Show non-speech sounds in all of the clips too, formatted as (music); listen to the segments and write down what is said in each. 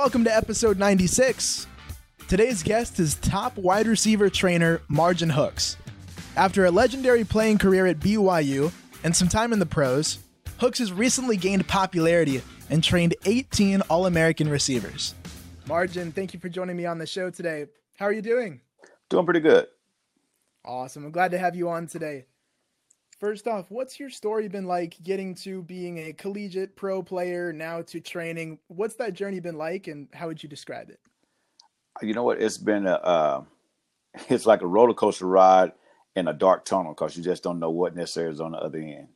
Welcome to episode 96. Today's guest is top wide receiver trainer Margin Hooks. After a legendary playing career at BYU and some time in the pros, Hooks has recently gained popularity and trained 18 All American receivers. Margin, thank you for joining me on the show today. How are you doing? Doing pretty good. Awesome. I'm glad to have you on today. First off, what's your story been like getting to being a collegiate pro player now to training? What's that journey been like and how would you describe it? You know what? It's been a, uh, (laughs) it's like a roller coaster ride in a dark tunnel because you just don't know what necessarily is on the other end.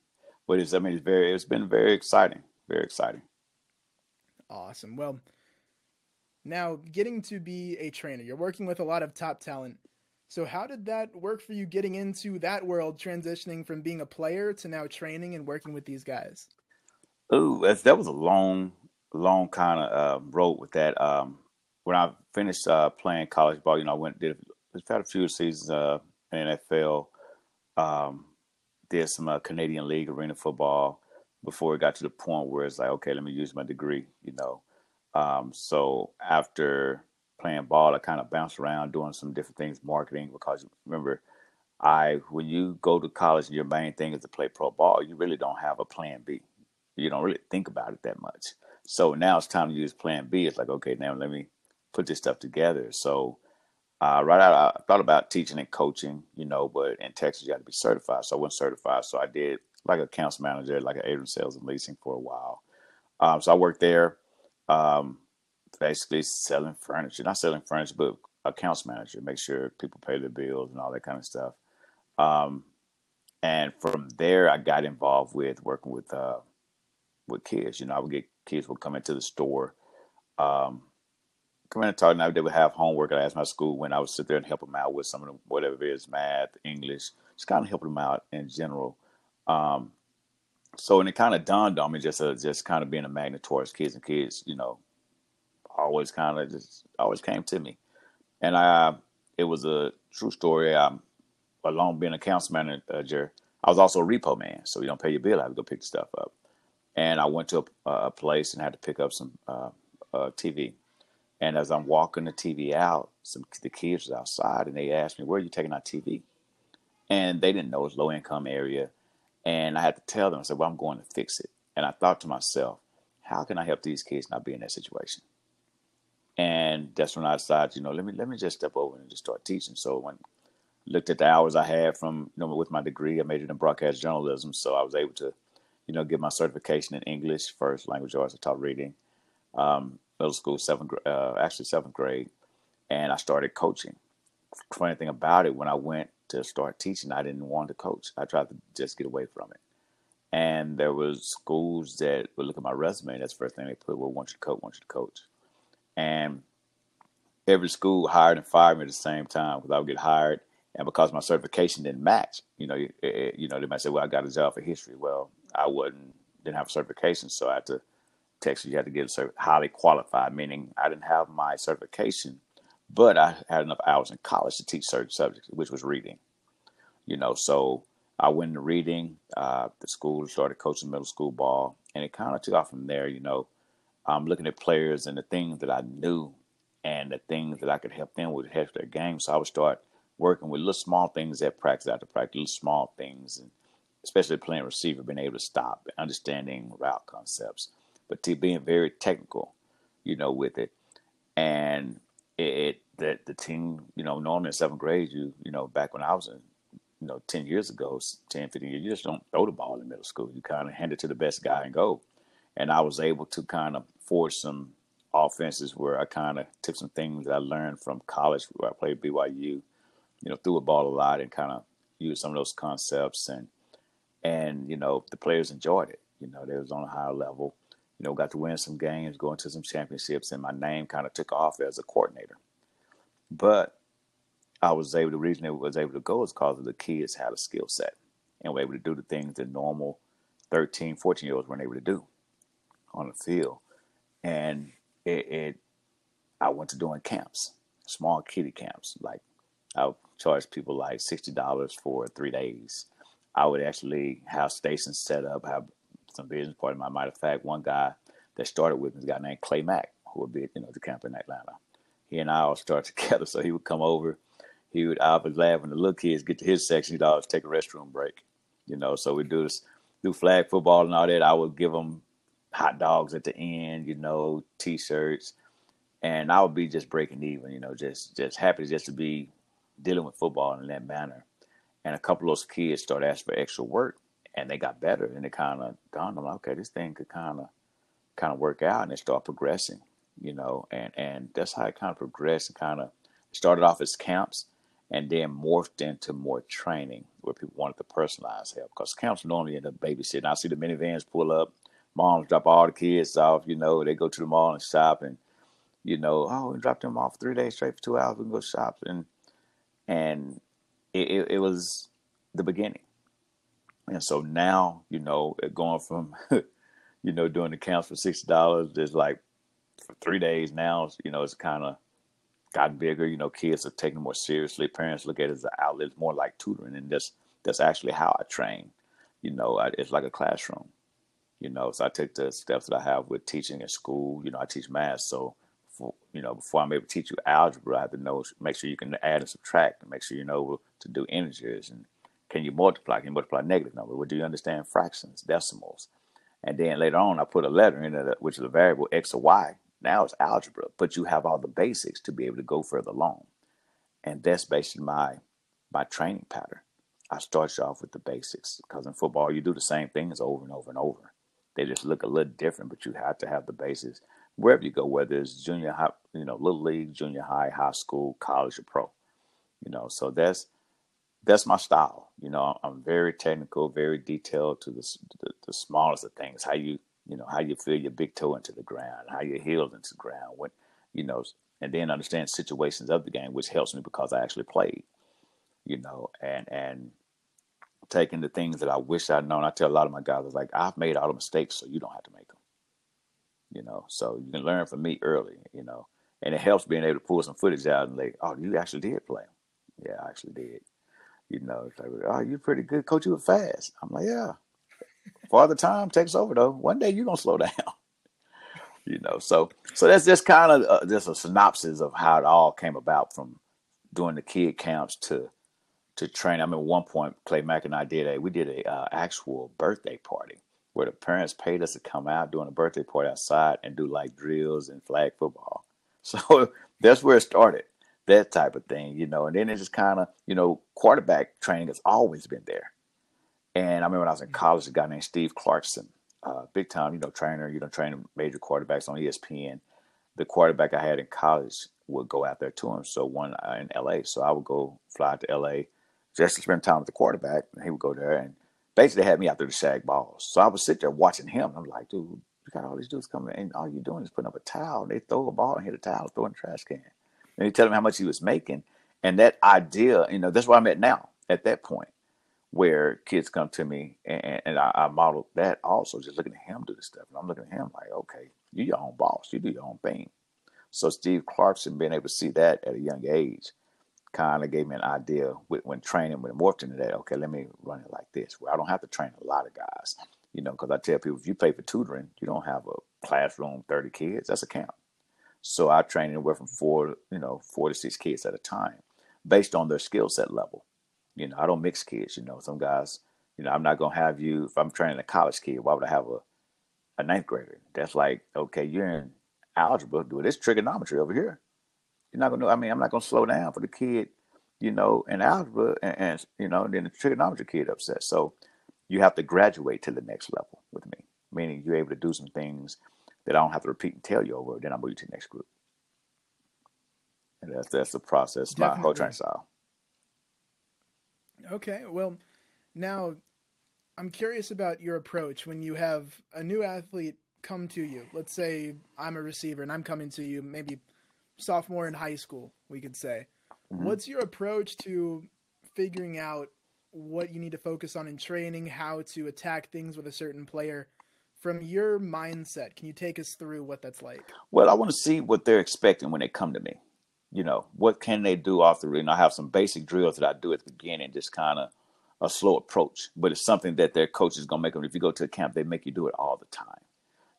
But it's, I mean, it's very, it's been very exciting, very exciting. Awesome. Well, now getting to be a trainer, you're working with a lot of top talent. So how did that work for you getting into that world, transitioning from being a player to now training and working with these guys? Ooh, that was a long, long kind of uh, road with that. Um, when I finished uh, playing college ball, you know, I went did had a few seasons uh, in NFL. Um, did some uh, Canadian League arena football before it got to the point where it's like, okay, let me use my degree, you know. Um, so after playing ball, I kind of bounced around doing some different things, marketing. Because remember, I when you go to college and your main thing is to play pro ball, you really don't have a plan B. You don't really think about it that much. So now it's time to use plan B. It's like, okay, now let me put this stuff together. So uh, right out, I thought about teaching and coaching, you know, but in Texas you got to be certified. So I wasn't certified. So I did like a accounts manager, like an agent sales and leasing for a while. Um, so I worked there. Um, basically selling furniture, not selling furniture, but accounts manager, make sure people pay their bills and all that kind of stuff. Um, and from there, I got involved with working with uh, with kids. You know, I would get kids would come into the store, um, come in and talk. Now they would have homework. I asked my school when I would sit there and help them out with some of whatever it is, math, English, just kind of help them out in general. Um, so, and it kind of dawned on me just uh, just kind of being a magnet towards kids and kids, you know, always kind of just always came to me, and I it was a true story. Um, along being a accounts manager, I was also a repo man, so you don't pay your bill, I have to go pick stuff up. And I went to a, a place and had to pick up some uh, uh, TV. And as I'm walking the TV out, some the kids was outside, and they asked me, "Where are you taking our TV?" And they didn't know it was low income area, and I had to tell them. I said, "Well, I'm going to fix it." And I thought to myself, "How can I help these kids not be in that situation?" And that's when I decided, you know, let me let me just step over and just start teaching. So when looked at the hours I had from, you know, with my degree, I majored in broadcast journalism, so I was able to, you know, get my certification in English, first language arts. I taught reading, um, middle school, seventh, uh, actually seventh grade, and I started coaching. Funny thing about it, when I went to start teaching, I didn't want to coach. I tried to just get away from it. And there was schools that would look at my resume. That's the first thing they put. Well, want you to coach, want you to coach and every school hired and fired me at the same time because I would get hired, and because my certification didn't match, you know, it, you know, they might say, "Well, I got a job for history." Well, I wasn't, didn't have a certification, so I had to. Texas, you had to get a cert- highly qualified, meaning I didn't have my certification, but I had enough hours in college to teach certain subjects, which was reading. You know, so I went into reading. Uh, the school started coaching middle school ball, and it kind of took off from there. You know, um, looking at players and the things that I knew and the things that I could help them with help their game. So I would start working with little small things at practice after practice, little small things, and especially playing receiver, being able to stop, understanding route concepts, but to being very technical, you know, with it. And it, that the team, you know, normally in seventh grade, you, you know, back when I was in, you know, 10 years ago, 10, 15 years, you just don't throw the ball in middle school. You kind of hand it to the best guy and go. And I was able to kind of some offenses where I kind of took some things that I learned from college where I played BYU, you know, threw a ball a lot and kind of used some of those concepts and and you know the players enjoyed it. You know, they was on a higher level. You know, got to win some games, going to some championships, and my name kind of took off as a coordinator. But I was able. The reason it was able to go is because the kids had a skill set and were able to do the things that normal 13, 14 year olds weren't able to do on the field and it, it I went to doing camps, small kiddie camps. Like I would charge people like sixty dollars for three days. I would actually have stations set up, have some business partner. Matter of fact, one guy that started with me is a guy named Clay Mack, who would be, you know, the camp in Atlanta. He and I all start (laughs) together. So he would come over. He would, I was laughing. The little kids get to his section, he'd always take a restroom break, you know. So we'd do this, do flag football and all that. I would give them hot dogs at the end, you know, t-shirts, and I would be just breaking even, you know, just just happy just to be dealing with football in that manner. And a couple of those kids started asking for extra work, and they got better, and it kind of dawned on me, okay, this thing could kind of kind of work out, and they started progressing, you know, and and that's how it kind of progressed and kind of started off as camps and then morphed into more training where people wanted to personalize help because camps normally end up babysitting. I see the minivans pull up, moms drop all the kids off, you know, they go to the mall and shop and, you know, oh, we dropped them off three days straight for two hours, we can go shop. And, and it, it, it was the beginning. And so now, you know, going from, (laughs) you know, doing the camps for $60, just like for three days now, you know, it's kind of gotten bigger. You know, kids are taking it more seriously. Parents look at it as an outlet, it's more like tutoring. And that's, that's actually how I train. You know, it's like a classroom you know, so I take the steps that I have with teaching in school. You know, I teach math, so for, you know, before I'm able to teach you algebra, I have to know, make sure you can add and subtract, and make sure you know to do integers and can you multiply? Can you multiply negative numbers Well, do you understand fractions, decimals? And then later on, I put a letter in it, which is a variable x or y. Now it's algebra, but you have all the basics to be able to go further along. And that's basically my my training pattern. I start you off with the basics because in football you do the same things over and over and over. They just look a little different, but you have to have the basis wherever you go, whether it's junior high, you know, little league, junior high, high school, college, or pro. You know, so that's that's my style. You know, I'm very technical, very detailed to the, the, the smallest of things. How you you know how you feel your big toe into the ground, how your heels into the ground, when you know, and then understand situations of the game, which helps me because I actually played. You know, and and taking the things that I wish I'd known. I tell a lot of my guys, I was like, I've made all the mistakes, so you don't have to make them. You know, so you can learn from me early. You know, and it helps being able to pull some footage out and like, oh, you actually did play. Yeah, I actually did. You know, it's like, oh, you're pretty good, coach. You were fast. I'm like, yeah. Father time takes over though. One day you're gonna slow (laughs) down. you know, so so that's just kind of uh, just a synopsis of how it all came about from doing the kid camps to to train. I mean, at one point, Clay Mack and I did a we did a uh, actual birthday party where the parents paid us to come out doing a birthday party outside and do like drills and flag football. (laughs) So that's where it started, that type of thing, you know. And then it just kind of, you know, quarterback training has always been there. And I remember when I was in college, a guy named Steve Clarkson, uh, big time, you know, trainer, you know, training major quarterbacks on ESPN. The quarterback I had in college would go out there to him. So one uh, in LA. So I would go fly to LA just to spend time with the quarterback. And he would go there and basically had me out there to shag balls. So I would sit there watching him. I'm like, dude, you got all these dudes coming in. All you're doing is putting up a towel. They throw a ball and hit a towel, throw in the trash can. And he tell him how much he was making. And that idea, you know, that's where I'm at now at that point where kids come to me and, and I, I model that also, just looking at him do this stuff. And I'm looking at him like, okay, you're your own boss. You do your own thing. So Steve Clarkson being able to see that at a young age – kind of gave me an idea with, when training, when it morphed into that, okay, let me run it like this, where I don't have to train a lot of guys, you know, because I tell people, if you pay for tutoring, you don't have a classroom, 30 kids, that's a camp. So I train anywhere from four, you know, four to six kids at a time based on their skill set level. You know, I don't mix kids, you know, some guys, you know, I'm not to have you, if I'm training a college kid, why would I have a, a ninth grader? That's like, okay, you're in algebra, do this trigonometry over here. You're not gonna. I mean, I'm not gonna slow down for the kid, you know, in algebra, and, and you know, then the trigonometry kid upset. So you have to graduate to the next level with me, meaning you're able to do some things that I don't have to repeat and tell you over. Then I move you to the next group, and that's that's the process. Definitely. My whole training style. Okay, well, now I'm curious about your approach when you have a new athlete come to you. Let's say I'm a receiver and I'm coming to you, maybe sophomore in high school, we could say. Mm-hmm. What's your approach to figuring out what you need to focus on in training, how to attack things with a certain player? From your mindset, can you take us through what that's like? Well, I want to see what they're expecting when they come to me. You know, what can they do off the ring? I have some basic drills that I do at the beginning, just kind of a slow approach, but it's something that their coach is going to make them. If you go to a camp, they make you do it all the time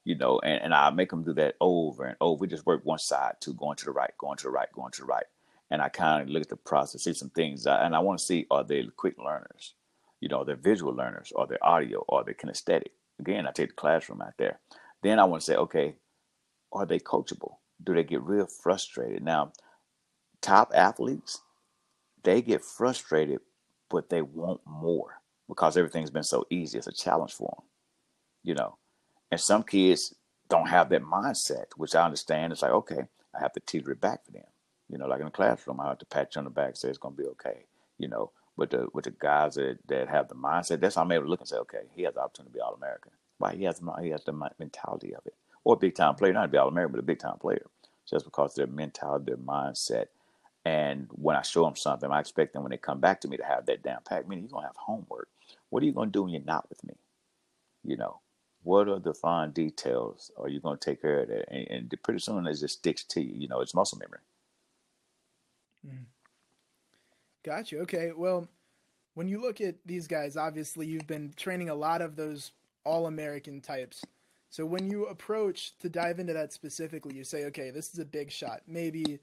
you know, and, and I make them do that over and over. We just work one side to going to the right, going to the right, going to the right. And I kind of look at the process, see some things, and I want to see are they quick learners? You know, are they're visual learners, or they're audio, or they're kinesthetic. Again, I take the classroom out there. Then I want to say, okay, are they coachable? Do they get real frustrated? Now, top athletes, they get frustrated, but they want more because everything's been so easy. It's a challenge for them, you know. And some kids don't have that mindset, which I understand. It's like, okay, I have to teeter it back for them. You know, like in the classroom, I have to pat you on the back, say it's going to be okay. You know, with the with the guys that, that have the mindset, that's how I'm able to look and say, okay, he has the opportunity to be All American. Why he has he has the mentality of it, or a big time player, not to be All American, but a big time player, just because their mentality, their mindset. And when I show them something, I expect them when they come back to me to have that down pat. Meaning, you're gonna have homework. What are you gonna do when you're not with me? You know, what are the fine details? Are you going to take care of that? And, and pretty soon it just sticks to you. You know, it's muscle memory. Mm. Gotcha. Okay. Well, when you look at these guys, obviously you've been training a lot of those all American types. So when you approach to dive into that specifically, you say, okay, this is a big shot. Maybe,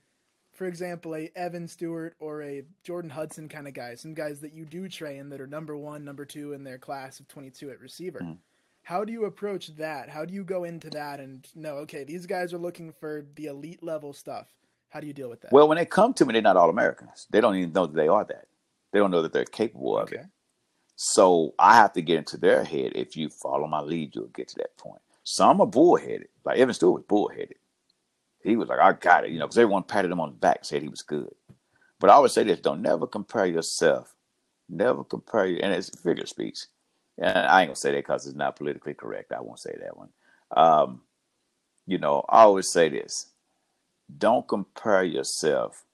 for example, a Evan Stewart or a Jordan Hudson kind of guy, some guys that you do train that are number one, number two in their class of 22 at receiver. Mm-hmm. How do you approach that? How do you go into that and know, okay, these guys are looking for the elite level stuff? How do you deal with that? Well, when they come to me, they're not all Americans. They don't even know that they are that. They don't know that they're capable of okay. it. So I have to get into their head. If you follow my lead, you'll get to that point. Some are bullheaded. Like Evan Stewart was bullheaded. He was like, I got it, you know, because everyone patted him on the back, said he was good. But I always say this: don't never compare yourself. Never compare you, and it's figure speech. And I ain't gonna say that because it's not politically correct. I won't say that one. Um, you know, I always say this: don't compare yourself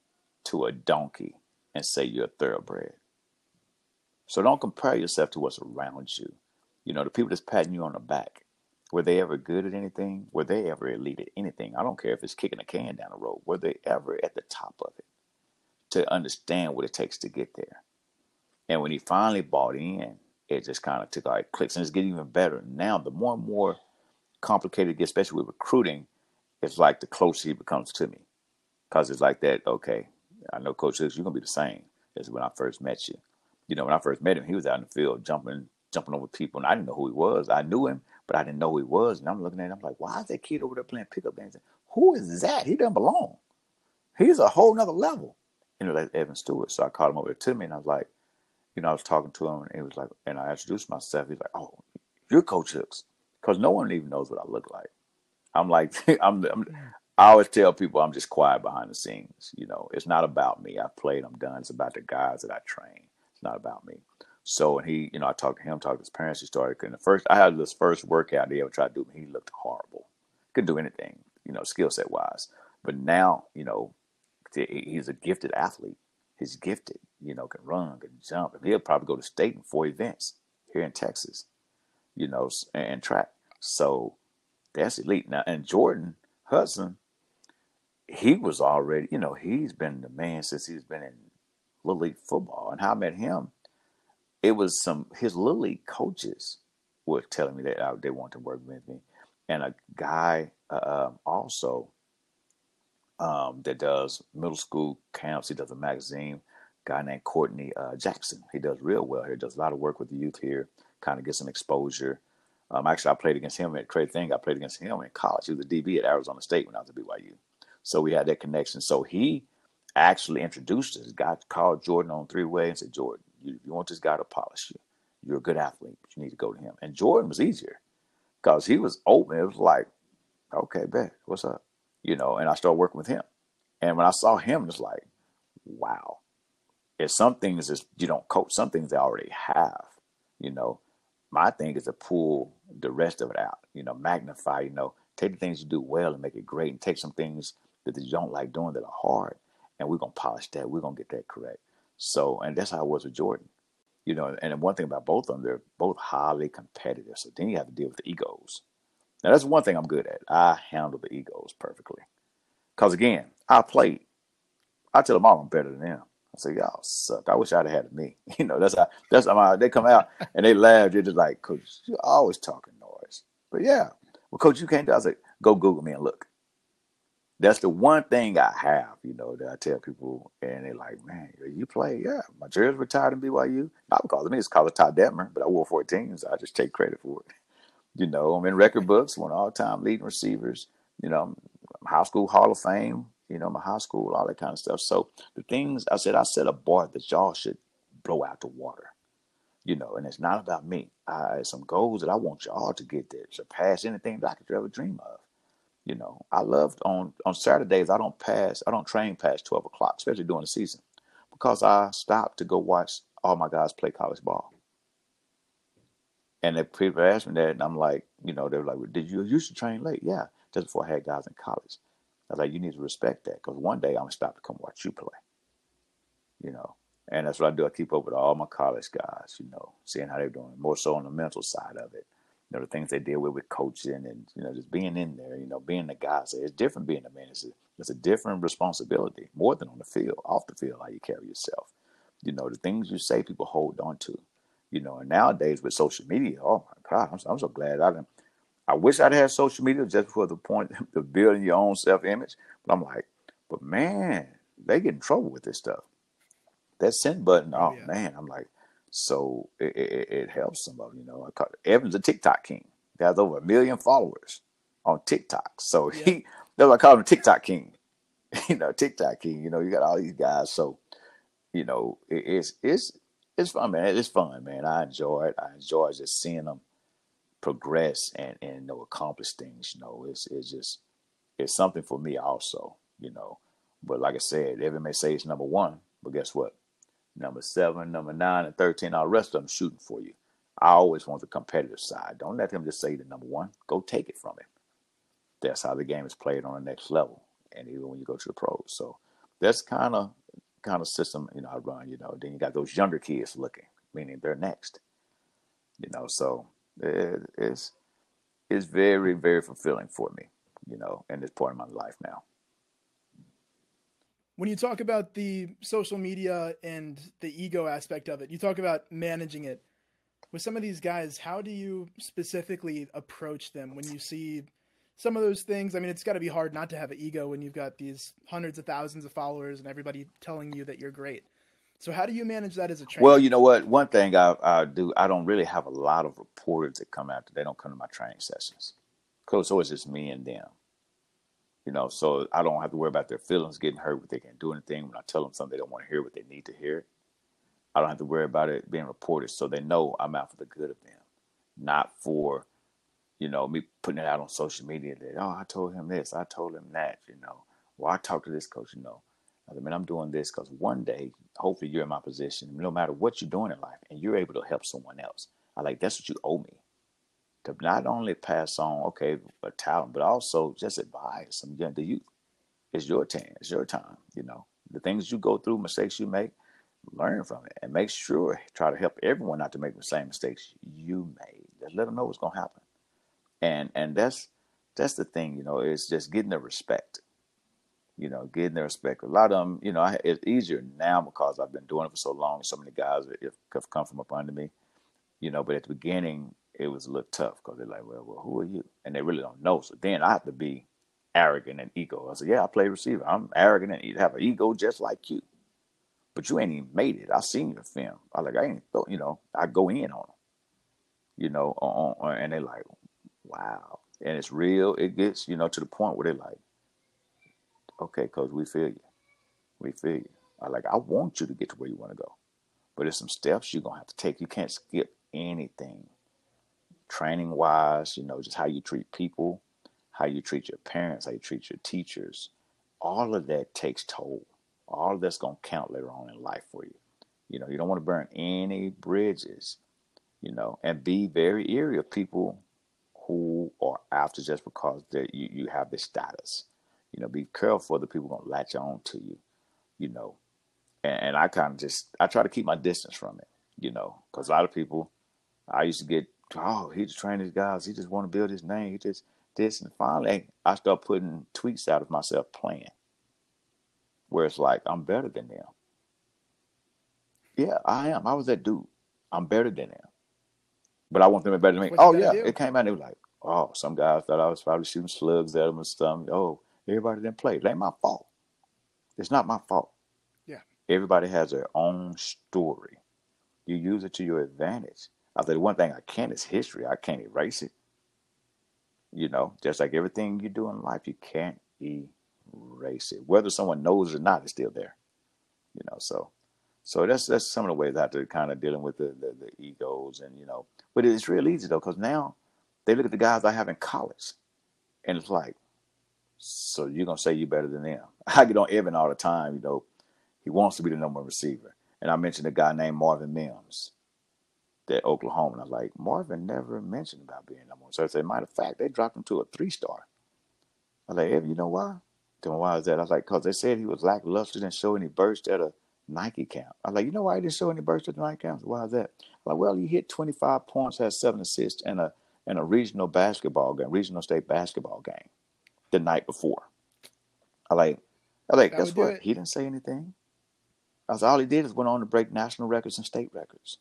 to a donkey and say you're a thoroughbred. So don't compare yourself to what's around you. You know, the people that's patting you on the back, were they ever good at anything? Were they ever elite at anything? I don't care if it's kicking a can down the road. Were they ever at the top of it to understand what it takes to get there? And when he finally bought in, it just kind of took like clicks and it's getting even better. Now, the more and more complicated it gets, especially with recruiting, it's like the closer he becomes to me. Because it's like that, okay, I know Coach Hooks, you're going to be the same as when I first met you. You know, when I first met him, he was out in the field jumping jumping over people, and I didn't know who he was. I knew him, but I didn't know who he was. And I'm looking at him, I'm like, why is that kid over there playing pickup games? Who is that? He doesn't belong. He's a whole nother level. You know, like Evan Stewart. So I called him over to me, and I was like, you know, I was talking to him, and he was like, and I introduced myself. He's like, oh, you're Coach Hooks, because no one even knows what I look like. I'm like, (laughs) I'm, I'm, I always tell people I'm just quiet behind the scenes. You know, it's not about me. I played, I'm done. It's about the guys that I train. It's not about me. So, and he, you know, I talked to him, talked to his parents. He started, and the first, I had this first workout they ever tried to do, he looked horrible. Couldn't do anything, you know, skill set wise. But now, you know, he's a gifted athlete. He's gifted, you know, can run, can jump, and he'll probably go to state in four events here in Texas, you know, and track. So that's elite. Now, and Jordan Hudson, he was already, you know, he's been the man since he's been in little league football. And how I met him, it was some his little league coaches were telling me that uh, they want to work with me, and a guy uh, also um, that does middle school camps. He does a magazine. Guy named Courtney uh, Jackson. He does real well here. Does a lot of work with the youth here. Kind of get some exposure. Um, actually, I played against him at Craig Thing. I played against him in college. He was a DB at Arizona State when I was at BYU. So we had that connection. So he actually introduced us. Guy called Jordan on three way and said, Jordan, you, you want this guy to polish you. You're a good athlete, but you need to go to him. And Jordan was easier because he was open. It was like, okay, bet, what's up? You know, and I started working with him. And when I saw him, it's like, wow. It's some things is you don't coach, some things they already have, you know. My thing is to pull the rest of it out, you know, magnify, you know, take the things you do well and make it great and take some things that you don't like doing that are hard and we're gonna polish that, we're gonna get that correct. So, and that's how it was with Jordan. You know, and one thing about both of them, they're both highly competitive. So then you have to deal with the egos. Now that's one thing I'm good at. I handle the egos perfectly. Cause again, I played. I tell them all I'm better than them. Say, y'all suck. I wish I'd have had a me. (laughs) You know, that's how that's how they come out and they laugh. You're just like, cause you're always talking noise. But yeah, Well, coach, you can't do. I was like, go Google me and look. That's the one thing I have, you know, that I tell people, and they're like, "Man, you play? Yeah, my jersey retired in BYU. Not because of me, it's called Ty Detmer, but I wore 14, so I just take credit for it. (laughs) You know, I'm in record books, one all-time leading receivers. You know, high school Hall of Fame. You know, my high school, all that kind of stuff. So the things I said, I set a bar that y'all should blow out the water. You know, and it's not about me. I some goals that I want y'all to get there, surpass anything that I could ever dream of. You know, I loved on on Saturdays. I don't pass. I don't train past twelve o'clock, especially during the season, because I stopped to go watch all my guys play college ball. And if people ask me that, and I'm like, you know, they're like, "Did you used to train late?" Yeah, just before I had guys in college. I was like, "You need to respect that, because one day I'm gonna stop to come watch you play." You know, and that's what I do. I keep up with all my college guys. You know, seeing how they're doing, more so on the mental side of it you know, the things they deal with with coaching and, you know, just being in there, you know, being the guy. So it's different being a man. It's a, it's a different responsibility, more than on the field, off the field, how you carry yourself. You know, the things you say, people hold on to. You know, and nowadays with social media, oh my God, I'm, I'm so glad I didn't. I wish I'd had social media just for the point (laughs) of building your own self image. But I'm like, but man, they get in trouble with this stuff. That send button, oh, oh yeah. man, I'm like, so it, it, it helps some of them, you know. I Evan's a TikTok king. He has over a million followers on TikTok. So (laughs) yeah. he that's why I call him TikTok king. (laughs) you know, TikTok king. You know, you got all these guys. So you know, it, it's it's it's fun, man. It's fun, man. I enjoy it. I enjoy just seeing them progress and and you know accomplish things. You know, it's it's just it's something for me also. You know, but like I said, Evan may say it's number one, but guess what? number seven, number nine, and 13. All the rest of them shooting for you. I always want the competitive side. Don't let them just say the number one. Go take it from him. That's how the game is played on the next level, and even when you go to the pros. So that's kind of kind of system you know I run. You know, then you got those younger kids looking, meaning they're next. You know, so Uh, it's it's very very fulfilling for me. You know, in this part of my life now when you talk about the social media and the ego aspect of it, you talk about managing it. With some of these guys, how do you specifically approach them when you see some of those things? I mean, it's got to be hard not to have an ego when you've got these hundreds of thousands of followers and everybody telling you that you're great. So, how do you manage that as a trainer? Well, you know what? One thing I, I do, I don't really have a lot of reporters that come after. They don't come to my training sessions. So it's always just me and them. You know, so I don't have to worry about their feelings getting hurt, but they can't do anything. When I tell them something they don't want to hear, what they need to hear, I don't have to worry about it being reported. So they know I'm out for the good of them, not for, you know, me putting it out on social media that, oh, I told him this, I told him that, you know, well, I talked to this coach, you know. I mean, I'm doing this because one day, hopefully, you're in my position, no matter what you're doing in life, and you're able to help someone else. I like that's what you owe me to not only pass on, okay, a talent, but also just advise some young the youth. It's your time. It's your time. You know, the things you go through, mistakes you make, learn from it, and make sure try to help everyone not to make the same mistakes you made. Just let them know what's gonna happen. And and that's that's the thing. You know, it's just getting the respect. You know, getting their respect. A lot of them, you know, it's easier now because I've been doing it for so long. So many guys have come from up under me. You know, but at the beginning, it was a little tough because they're like, well, well, who are you? And they really don't know. So then I have to be arrogant and ego. I said, yeah, I play receiver. I'm arrogant and have an ego just like you. But you ain't even made it. I seen your film. I like, I ain't, you know, I go in on them, you know, on, on, and they're like, wow. And it's real. It gets, you know, to the point where they're like, okay, coach, we feel you. We feel you. I like, I want you to get to where you want to go. But there's some steps you're going to have to take. You can't skip anything training wise, you know, just how you treat people, how you treat your parents, how you treat your teachers, all of that takes toll. All of that's going to count later on in life for you. You know, you don't want to burn any bridges, you know, and be very eerie of people who are after just because that you, you have this status. You know, be careful of the people going to latch on to you, you know. And, and I kind of just, I try to keep my distance from it, you know, because a lot of people, I used to get oh, he just trained his guys. He just want to build his name. He just this. And finally, I start putting tweets out of myself playing, where it's like I'm better than them. Yeah, I am. I was that dude. I'm better than them. But I want them to be better than me. What oh yeah, do? it came out. And they were like, Oh, some guys thought I was probably shooting slugs at them and stuff. Oh, everybody didn't play. It ain't my fault. It's not my fault. Yeah. Everybody has their own story. You use it to your advantage. I think the one thing I can't is history. I can't erase it. You know, just like everything you do in life, you can't erase it. Whether someone knows it or not, it's still there. You know, so so that's that's some of the ways I have to kind of dealing with the, the, the egos and you know, but it's real easy though because now they look at the guys I have in college, and it's like, so you're gonna say you're better than them? (laughs) I get on Evan all the time. You know, he wants to be the number one receiver, and I mentioned a guy named Marvin Mims at Oklahoma. And I was like, Marvin never mentioned about being number one. So I said, matter of fact, they dropped him to a three star. I was like, Evan, you know why? Me why is that? I was like, because they said he was lackluster, didn't show any burst at a Nike camp. I was like, you know why he didn't show any burst at the Nike camp? Why is that? I'm like, well, he hit 25 points, had seven assists, and a in a regional basketball game, regional state basketball game, the night before. I like, I like, guess what? He didn't say anything. Was all he did is went on to break national records and state records,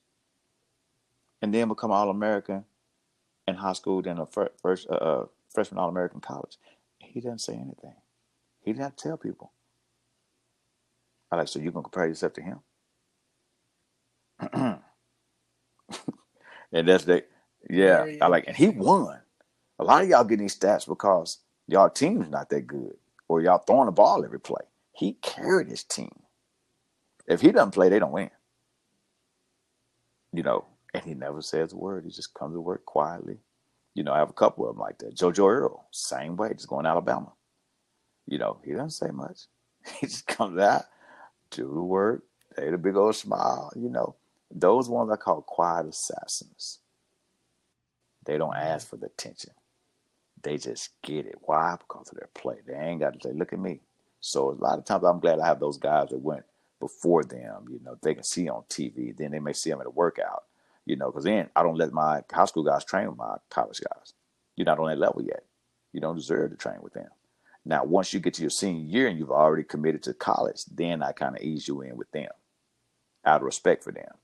and then become All American in high school, then a first uh, uh, freshman All American college. He didn't say anything. He didn't have to tell people. I like, so you gonna compare yourself to him? (clears throat) and that's the yeah, I like, and he won. A lot of y'all getting these stats because y'all team's not that good, or y'all throwing the ball every play. He carried his team. If he doesn't play, they don't win. You know, and he never says a word. He just comes to work quietly. You know, I have a couple of them like that. JoJo Earle, same way, just going to Alabama. You know, he doesn't say much. (laughs) He just comes out, do the work, they the big old smile. You know, those ones I call quiet assassins. They don't ask for the attention. They just get it. Why? Because of their play. They ain't got to say, look at me. So a lot of times I'm glad I have those guys that went before them. You know, they can see on TV. Then they may see them at a workout. You know, because then I don't let my high school guys train with my college guys. You're not on that level yet. You don't deserve to train with them. Now, once you get to your senior year and you've already committed to college, then I kind of ease you in with them out of respect for them.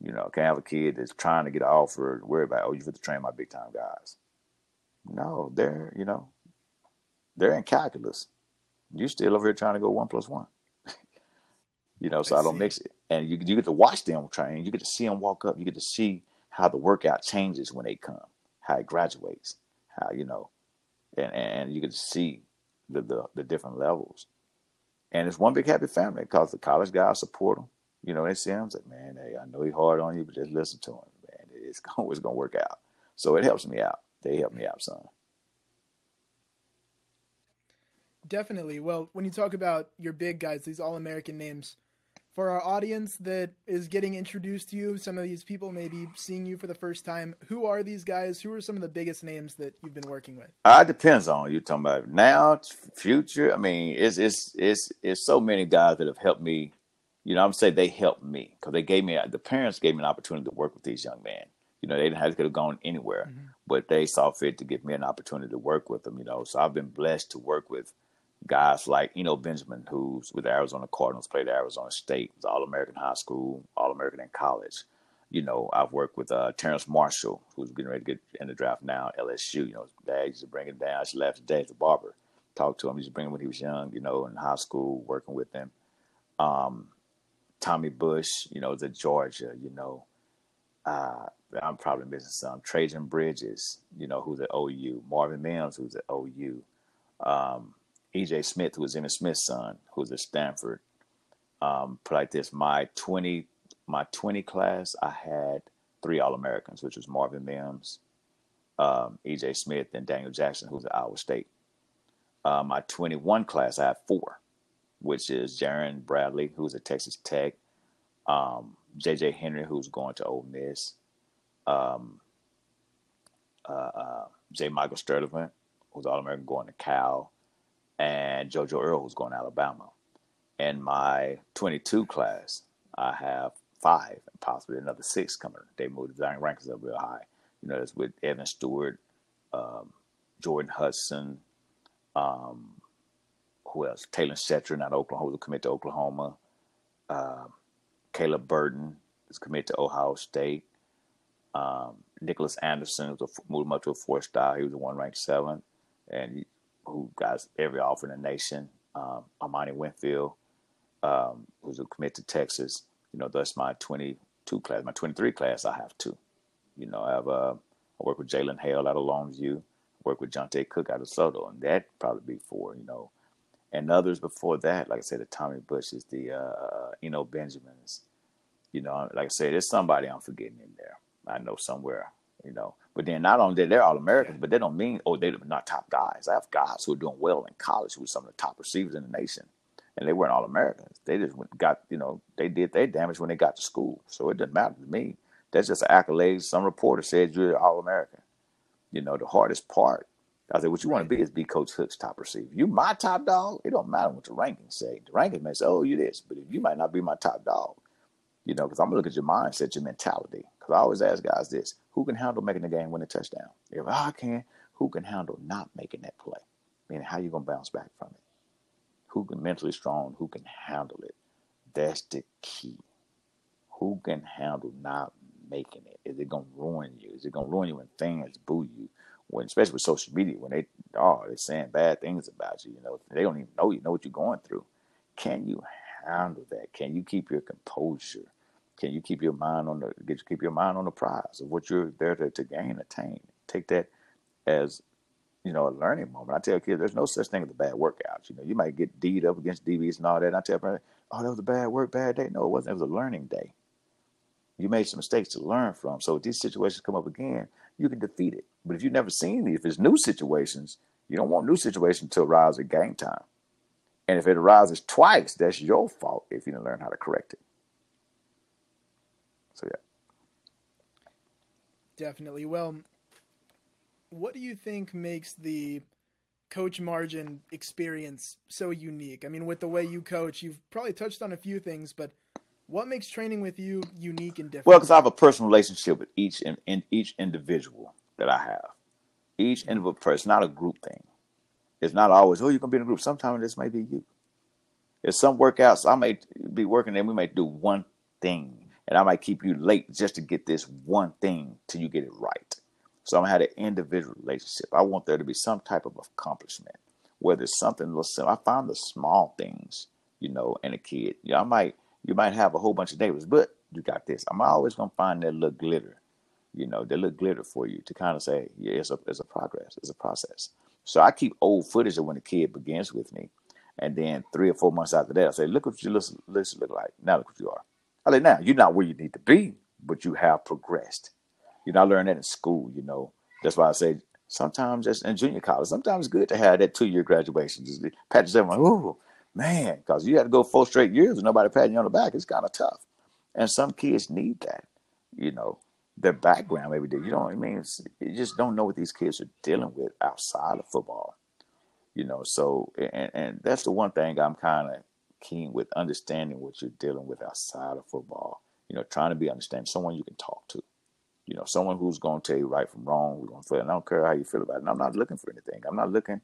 You know, can't have a kid that's trying to get an offer, worry about, oh, you have to train my big time guys. No, they're, you know, they're in calculus. You're still over here trying to go one plus one. (laughs) you know, so I, I don't mix it. And you, you get to watch them train. You get to see them walk up. You get to see how the workout changes when they come, how it graduates, how, you know, and, and you get to see the, the, the different levels. And it's one big happy family because the college guys support them you know, they see him like, man, hey, I know he's hard on you, but just listen to him, man. It's (laughs) always gonna work out. So it helps me out. They help me out, son. Definitely. Well, when you talk about your big guys, these all American names, for our audience that is getting introduced to you, some of these people may be seeing you for the first time. Who are these guys? Who are some of the biggest names that you've been working with? Uh, it depends on you talking about now, future. I mean, it's it's it's it's so many guys that have helped me you know, I'm saying they helped me because they gave me the parents gave me an opportunity to work with these young men. You know, they didn't have to gone anywhere, mm-hmm. but they saw fit to give me an opportunity to work with them. You know, so I've been blessed to work with guys like Eno Benjamin, who's with the Arizona Cardinals, played at Arizona State, was All American high school, All American in college. You know, I've worked with uh, Terrace Marshall, who's getting ready to get in the draft now, LSU. You know, his dad used to bring him down. She left today as a barber. Talked to him. He used to bring him when he was young. You know, in high school, working with him. Um, Tommy Bush, you know, the Georgia, you know. Uh, I'm probably missing some. Trejan Bridges, you know, who's at OU. Marvin Mims, who's at OU. Um, EJ Smith, who was Emmitt Smith's son, who's at Stanford. Um, put like this, my 20, my 20 class, I had three All Americans, which was Marvin Mims, um, EJ Smith, and Daniel Jackson, who's at Iowa State. Uh, my 21 class, I had four which is Jerand Bradley, who's at Texas Tech, um, JJ Henry, who's going to Ole Miss, um, uh, uh, J. Michael Sturdivant, who's All American, going to Cal, and JoJo Earle, who's going to Alabama. In my 22 class, I have five and possibly another six coming. They moved the rankings up real high. You know, it's with Evan Stewart, um, Jordan Hudson, um, who else? Talyn Shettron out of Oklahoma, who committed to Oklahoma. Um, Caleb Burton is committed to Ohio State. Um, Nicholas Anderson was a, moved up to a four star. He was a one ranked seven, and he, who got every offer in the nation. Um, Armani Winfield, um, who's a commit to Texas. You know, that's my 22 class. My 23 class, I have two. You know, I have uh, I work with Jalen Hale out of Longview. I work with Johntay Cook out of Soto, and that probably be four. You know, and others before that, like I said, the Tommy Bushes, the uh, Eno Benjamins. You know, like I said, there's somebody I'm forgetting in there. I know somewhere. You know, but then not only they're all Americans, but they don't mean oh they're not top guys. I have guys who are doing well in college who are some of the top receivers in the nation, and they weren't all Americans. They just got you know they did their damage when they got to school. So it doesn't matter to me. That's just an accolade. Some reporter said you're all American. You know, the hardest part I said, what you want to be is be Coach Hook's top receiver. You my top dog. It don't matter what the rankings say. The rankings may say, oh, you this, but you might not be my top dog. You know, because I'm gonna look at your mindset, your mentality. Because I always ask guys this: Who can handle making the game win a touchdown? If I can, who can handle not making that play? Meaning, how you gonna bounce back from it? Who can mentally strong? Who can handle it? That's the key. Who can handle not making it? Is it gonna ruin you? Is it gonna ruin you when fans boo you? when especially with social media, when they oh they're saying bad things about you, you know, they don't even know you know what you're going through. Can you handle that? Can you keep your composure? Can you keep your mind on the get keep your mind on the prize of what you're there to, to gain, attain? Take that as you know a learning moment. I tell kids, there's no such thing as a bad workout. You know, you might get D'd up against DBs and all that. And I tell them, oh, that was a bad work, bad day. No, it wasn't. It was a learning day. You made some mistakes to learn from. So if these situations come up again, you can defeat it. But if you've never seen it, if it's new situations, you don't want new situations to arise at game time. And if it arises twice, that's your fault if you didn't learn how to correct it. So yeah. Definitely. Well, what do you think makes the coach margin experience so unique? I mean, with the way you coach, you've probably touched on a few things, but what makes training with you unique and different? Well, because I have a personal relationship with each in, in, each individual that I have. Each mm-hmm. individual person, not a group thing. It's not always, oh, you're gonna be in a group. Sometimes this may be you. If some workouts I may be working and we may do one thing, and I might keep you late just to get this one thing till you get it right. So I'm gonna have an individual relationship. I want there to be some type of accomplishment, whether it's something little simple. I find the small things, you know, in a kid. You know, I might you might have a whole bunch of neighbors, but you got this. I'm always gonna find that little glitter, you know, that little glitter for you to kind of say, yeah, it's a it's a progress, it's a process. So I keep old footage of when the kid begins with me, and then three or four months after that, I say, look what you listen, listen look like. Now look what you are. I say, now you're not where you need to be, but you have progressed. You know, I learned that in school. You know, that's why I say sometimes just in junior college, sometimes it's good to have that two year graduation. Just pat yourself like, oh, man, because you had to go four straight years and nobody patting you on the back. It's kind of tough. And some kids need that, you know, their background maybe. You know what I mean? It's, you just don't know what these kids are dealing with outside of football, you know. So, and, and that's the one thing I'm kind of keen with understanding what you're dealing with outside of football. You know, trying to be understanding someone you can talk to. You know, someone who's going to tell you right from wrong. We're going to feel. And I don't care how you feel about it. And I'm not looking for anything. I'm not looking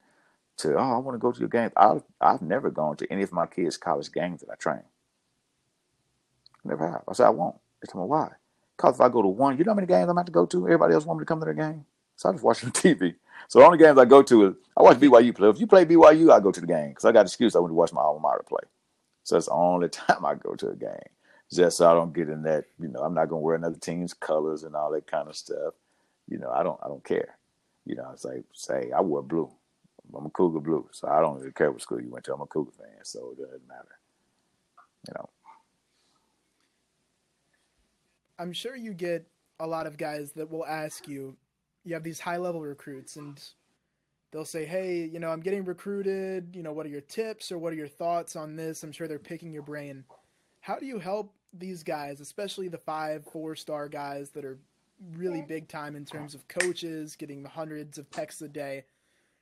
to, oh, I want to go to your game. I've, I've never gone to any of my kids' college games that I train. Never have. I said, I won't. They told me, why? Because if I go to one, you know how many games I'm about to go to? Everybody else want me to come to their game. So I just watch (laughs) on TV. So the only games I go to is, I watch BYU play. If you play BYU, I go to the game because I got an excuse. I want to watch my alma mater play. So that's the only (laughs) time I go to a game. Just so I don't get in that, you know, I'm not to wear another team's colors and all that kind of stuff. You know, I don't, I don't care. You know, it's like, say, I wear blue. I'm a Cougar Blue, so I don't care what school you went to. I'm a Cougar fan, so it doesn't matter. You know. I'm sure you get a lot of guys that will ask you. You have these high level recruits, and they'll say, "Hey, you know, I'm getting recruited. You know, what are your tips or what are your thoughts on this?" I'm sure they're picking your brain. How do you help these guys, especially the five, four star guys that are really big time in terms of coaches, getting the hundreds of texts a day?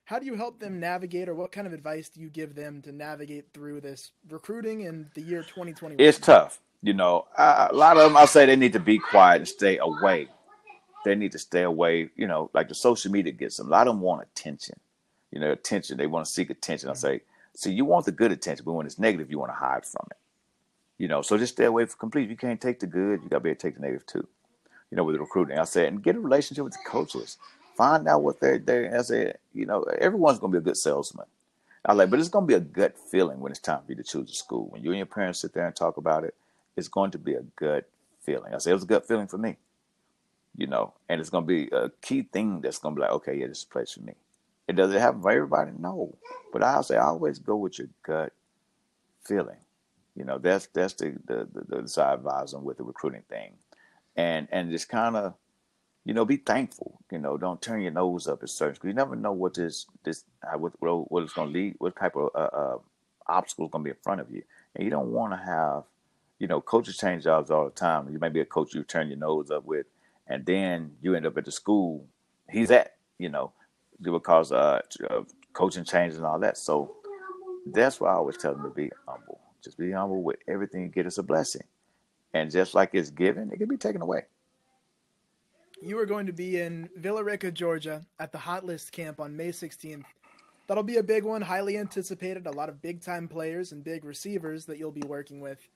how do you help them navigate or what kind of advice do you give them to navigate through this recruiting in the year 2021 it's tough you know a lot of them I'll say they need to be quiet and stay away they need to stay away you know like the social media gets them a lot of them want attention you know attention they want to seek attention i say see you want the good attention but when it's negative you want to hide from it you know so just stay away from complete you can't take the good you got to be able to take the negative too you know, with recruiting. I said, and get a relationship with the coaches. Find out what they're, they I said, you know, everyone's going to be a good salesman. I like, but it's going to be a gut feeling when it's time for you to choose a school. When you and your parents sit there and talk about it, it's going to be a gut feeling. I said, it was a gut feeling for me, you know, and it's to be a key thing that's to be like, okay, yeah, this is a place for me. It does it happen for everybody? No, but I'll say, I always go with your gut feeling. You know, that's that's the the the, the side advising with the recruiting thing, and and just kind of, you know, be thankful. You know, don't turn your nose up at certain because you never know what this this what what it's to lead, what type of uh, uh, obstacles to be in front of you, and you don't want to have, you know, coaches change jobs all the time. You may be a coach you turn your nose up with, and then you end up at the school he's at, you know, because uh, coaching changes and all that. So that's why I always tell them to be humble. Just be humble with everything you get is a blessing. And just like it's given, it can be taken away. You are going to be in Villa Rica, Georgia at the Hot List camp on May 16th. That'll be a big one, highly anticipated. A lot of big time players and big receivers that you'll be working with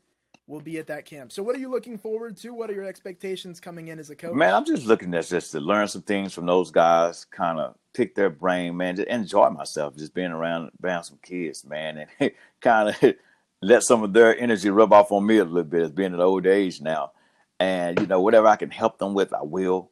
will be at that camp. So, what are you looking forward to? What are your expectations coming in as a coach? Man, I'm just looking at just to learn some things from those guys, kind of pick their brain, man, just enjoy myself, just being around around some kids, man, and (laughs) kind of (laughs) let some of their energy rub off on me a little bit as being an old age now. And, you know, whatever I can help them with, I will.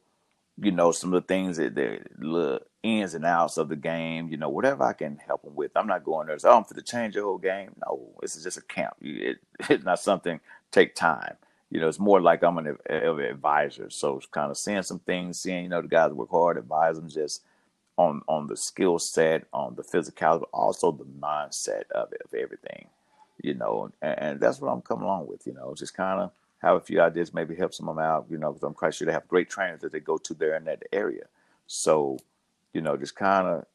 You know, some of the things that the ins and outs of the game, you know, whatever I can help them with. I'm not going there, so oh, I'm for to change the whole game. No, this is just a camp. It, (laughs) it's not something take time. You know, it's more like I'm an, an advisor. So it's kind of seeing some things, seeing, you know, the guys work hard, advise them just on on the skill set, on the physicality, but also the mindset of it, of everything you know, and, and that's what I'm coming along with, you know, just kind of have a few ideas, maybe help some of them out, you know, because I'm quite sure they have great trainers that they go to there in that area. So, you know, just kind of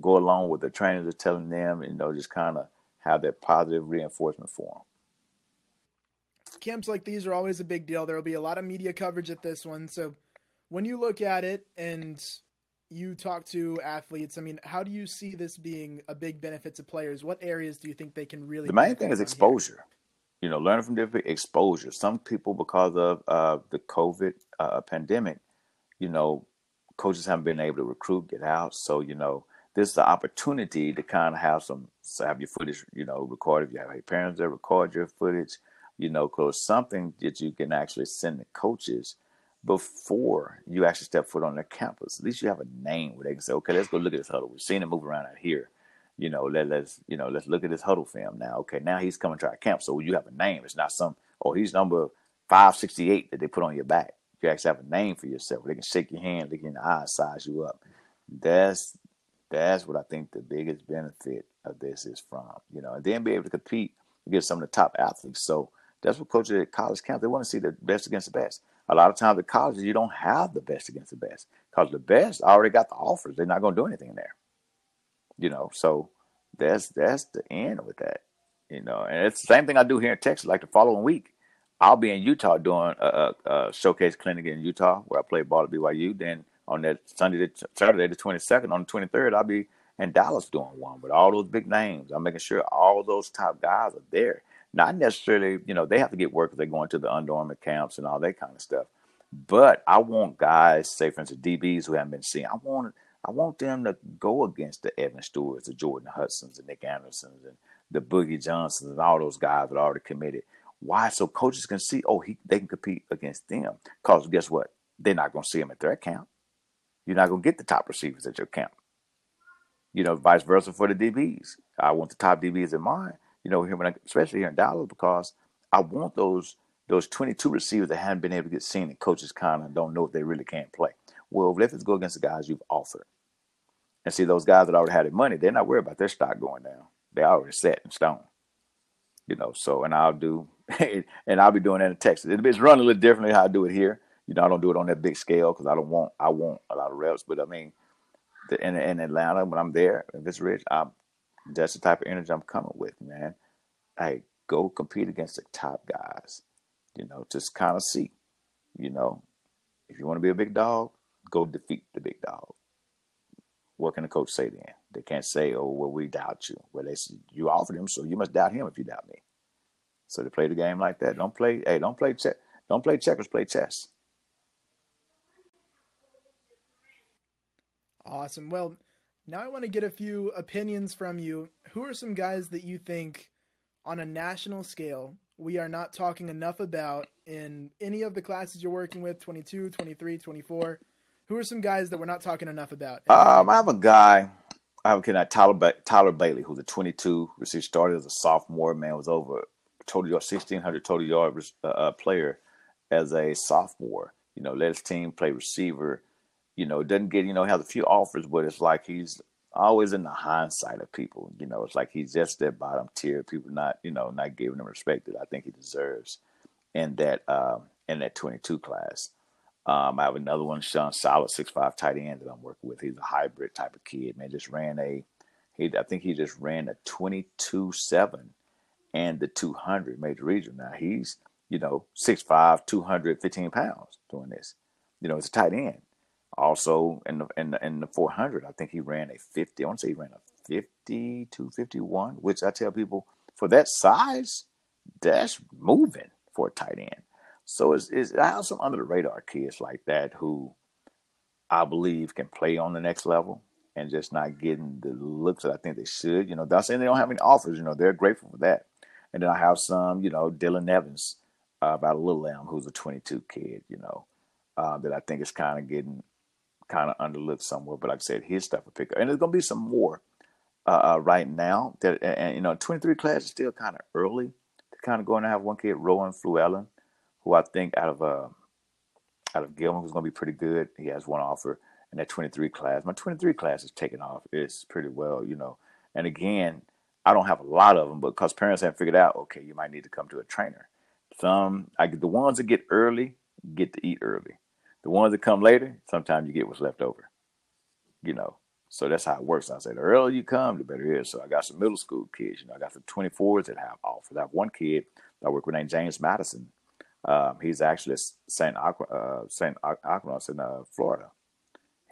go along with the trainers are telling them, you know, just kind of have that positive reinforcement for them. Camps like these are always a big deal. There will be a lot of media coverage at this one. So when you look at it and you talk to athletes, I mean, how do you see this being a big benefit to players? What areas do you think they can really? The main thing is exposure. You know, learning from different exposure. Some people, because of uh, the COVID uh, pandemic, you know, coaches haven't been able to recruit, get out. So, you know, this is the opportunity to kind of have some, have your footage, you know, recorded. If you have your parents that record your footage, you know, close something that you can actually send the coaches before you actually step foot on their campus. At least you have a name where they can say, okay, let's go look at this huddle. We've seen him move around out here. You know, let, let's you know, let's look at this huddle film now. Okay, now he's coming to our camp. So you have a name. It's not some oh, he's number five sixty eight that they put on your back. You actually have a name for yourself. They can shake your hand, look in the eyes, size you up. That's that's what I think the biggest benefit of this is from. You know, and then be able to compete against some of the top athletes. So that's what coaches at college camp. They want to see the best against the best a lot of times at colleges you don't have the best against the best because the best already got the offers. They're not going to do anything there. You know, so that's that's the end with that. You know, and it's the same thing I do here in Texas. Like the following week, I'll be in Utah doing a, a showcase clinic in Utah where I play ball at BYU. Then on that Sunday, Saturday the twenty second, on the twenty third, I'll be in Dallas doing one with all those big names. I'm making sure all those top guys are there not necessarily, you know, they have to get work if they're going to the Under Armour camps and all that kind of stuff. But I want guys, say for instance, DBs who haven't been seen. I want I want them to go against the Evan Stewarts, the Jordan Hudsons, the Nick Andersons, and the Boogie Johnsons, and all those guys that already committed. Why? So coaches can see, oh, he, they can compete against them. Because guess what? They're not going to see them at their camp. You're not going to get the top receivers at your camp. You know, vice versa for the DBs. I want the top DBs in mine you know, here I, especially here in Dallas, because I want those those 22 receivers that haven't been able to get seen and coaches kind of don't know if they really can't play. Well, let's go against the guys you've offered. And see those guys that already had the money, they're not worried about their stock going down. They already set in stone. You know, so and I'll do (laughs) and I'll be doing that in Texas. It's run a little differently how I do it here. You know, I don't do it on that big scale because I don't want I want a lot of reps. But I mean, the, in in Atlanta when I'm there, if it's rich, I'm that's the type of energy I'm coming with, man. Hey, go compete against the top guys. You know, just kind of see. You know, if you want to be a big dog, go defeat the big dog. What can the coach say then? They can't say, "Oh, well, we doubt you." Well, they said you offered him, so you must doubt him if you doubt me. So they play the game like that. Don't play. Hey, don't play chess. Don't play checkers. Play chess. Awesome. Well, now I want to get a few opinions from you. Who are some guys that you think, on a national scale, we are not talking enough about in any of the classes you're working with 22, 23, 24? Who are some guys that we're not talking enough about? Um, I have a guy. I have a kid, Tyler ba- Tyler Bailey, who's a 22. He started as a sophomore. Man was over total yard 1600 total yard uh, uh, player as a sophomore. You know, led his team play receiver. You know, doesn't get you know has a few offers, but it's like he's always in the hindsight of people. You know, it's like he's just that bottom tier. People not you know not giving him respect that I think he deserves in that um, in that 22 class. Um, I have another one, Sean Solid, six five tight end that I'm working with. He's a hybrid type of kid. Man, just ran a he. I think he just ran a 22 seven and the 200 major region. Now he's you know 6'5", 215 pounds doing this. You know, it's a tight end. Also in the in the, in the 400, I think he ran a 50. I want to say he ran a 50 to 51, which I tell people for that size, that's moving for a tight end. So it's, it's I have some under the radar kids like that who I believe can play on the next level and just not getting the looks that I think they should. You know, that's saying they don't have any offers. You know, they're grateful for that. And then I have some, you know, Dylan Evans, uh, about a little lamb who's a 22 kid. You know, uh, that I think is kind of getting kind of underlooked somewhere. But like I said, his stuff will pick up, and there's gonna be some more uh, uh right now. That and you know, 23 class is still kind of early to kind of go and have one kid, Rowan Fluellen, who I think out of uh out of Gilman who's gonna be pretty good. He has one offer in that 23 class. My 23 class is taking off. It's pretty well, you know. And again, I don't have a lot of them, but because parents haven't figured out, okay, you might need to come to a trainer. Some I get the ones that get early get to eat early. The ones that come later, sometimes you get what's left over. You know, so that's how it works. I say the earlier you come, the better it is. So I got some middle school kids. You know, I got some 24s that have offers. I have one kid I work with named James Madison. Um, he's actually Saint Aqua, uh, Saint Aquinas in uh, Florida.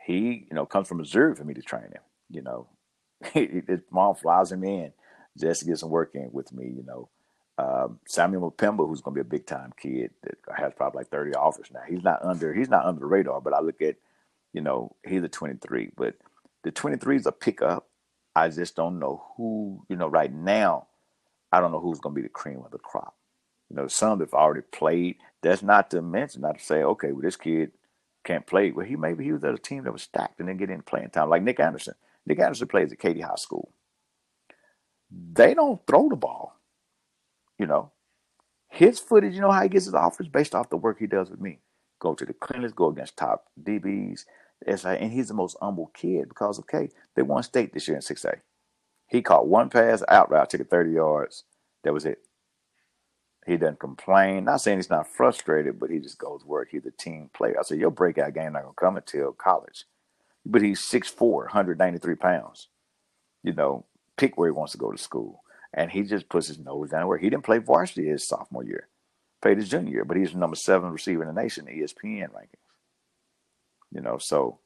He, you know, comes from Missouri for me to train him. You know, (laughs) his mom flies him in just to get some work in with me. You know, um, Samuel Mpemba, who's going to be a big time kid that has probably like 30 offers now. He's not under he's not under the radar, but I look at, you know, he's a 23. But the 23 is a pickup. I just don't know who, you know, right now, I don't know who's going to be the cream of the crop. You know, some that have already played. That's not to mention, not to say, okay, well, this kid can't play. Well, he maybe he was at a team that was stacked and didn't get in playing time, like Nick Anderson. Nick Anderson plays at Katy High School. They don't throw the ball you know, his footage, you know how he gets his offers based off the work he does with me. Go to the clinics, go against top DBs, and he's the most humble kid because okay, they won state this year in 6A. He caught one pass out route, took it 30 yards. That was it. He doesn't complain. Not saying he's not frustrated, but he just goes work. He's a team player. I said, your breakout game not gonna come until college. But he's 6'4, 193 pounds. You know, pick where he wants to go to school and he just puts his nose down where he didn't play varsity his sophomore year, played his junior year, but he's number seven receiver in the nation, ESPN rankings. You know, so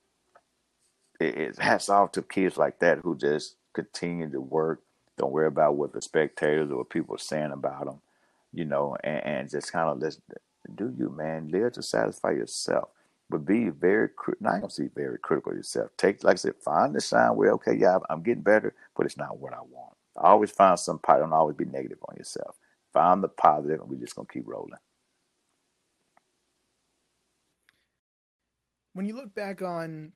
it, it hats off to kids like that who just continue to work, don't worry about what the spectators or what people are saying about them, you know, and, and just kind of let's do you, man, live to satisfy yourself. But be very, not gonna say very critical of yourself. Take, like I said, find the sign where, okay, yeah, I'm getting better, but it's not what I want. I always find some positive. Don't always be negative on yourself. Find the positive, and we're just gonna keep rolling. When you look back on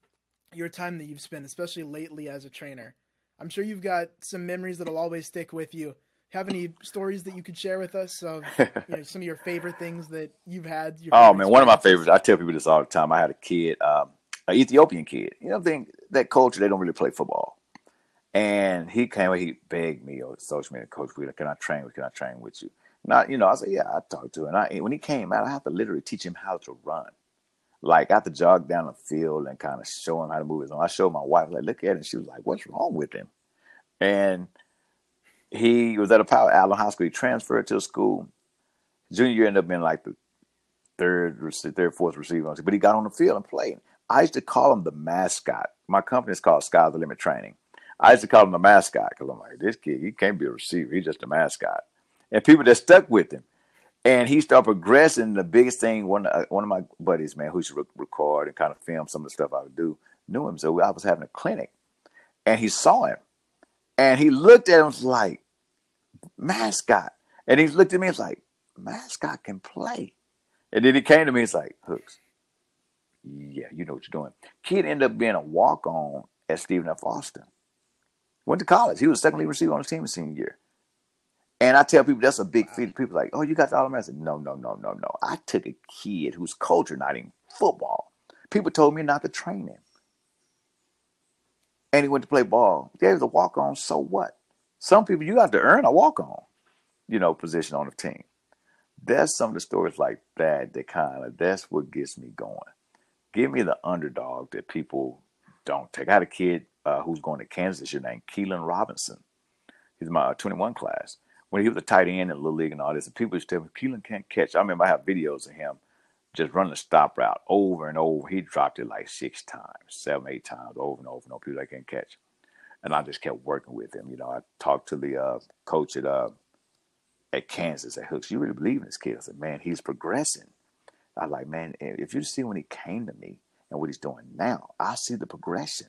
your time that you've spent, especially lately as a trainer, I'm sure you've got some memories that'll always stick with you. Have any stories that you could share with us of (laughs) you know, some of your favorite things that you've had? oh man, one of my favorites. I tell people this all the time. I had a kid, um, an Ethiopian kid. You know, think that culture they don't really play football. And he came, and he begged me on social media, Coach Wheeler, can I train with, can I train with you? Not, you know, I said, yeah, I talked to him. And I, when he came out, I had to literally teach him how to run. Like I had to jog down the field and kind of show him how to move his arm. I showed my wife, like, look at it. And she was like, what's wrong with him? And he was at a power Allen High School. He transferred to a school. Junior year ended up being like the third, third, fourth receiver. But he got on the field and played. I used to call him the mascot. My company is called Sky the Limit Training. I used to call him the mascot because I'm like, this kid, he can't be a receiver. He's just a mascot. And people that stuck with him. And he started progressing. The biggest thing, one uh, one of my buddies, man, who used to record and kind of film some of the stuff I would do, knew him. So I was having a clinic, and he saw him, and he looked at him was like, "Mascot," and he looked at me and was like, "Mascot can play," and then he came to me. He's like, "Hooks, yeah, you know what you're doing." Kid ended up being a walk on at Stephen F. Austin. Went to college. He was second lead receiver on his team his senior year. And I tell people that's a big feat. People like, oh, you got the all I said, no, no, no, no, no. I took a kid whose culture, not even football. People told me not to train him. And he went to play ball. He was a walk on, so what? Some people you got to earn a walk on, you know, position on the team. That's some of the stories like that that kind of that's what gets me going. Give me the underdog that people don't take. I had a kid uh, who's going to Kansas year named Keelan Robinson. He's my 21 class when he was a tight end in the Little League and all this, and people used to tell me, Keelan can't catch. I remember I have videos of him just running the stop route over and over. He dropped it like six times, seven, eight times, over and over and over. People that can't catch. And I just kept working with him. You know, I talked to the uh, coach at uh, at Kansas at Hooks. You really believe in this kid? I said, man, he's progressing. I like, man, if you see when he came to me and what he's doing now, I see the progression.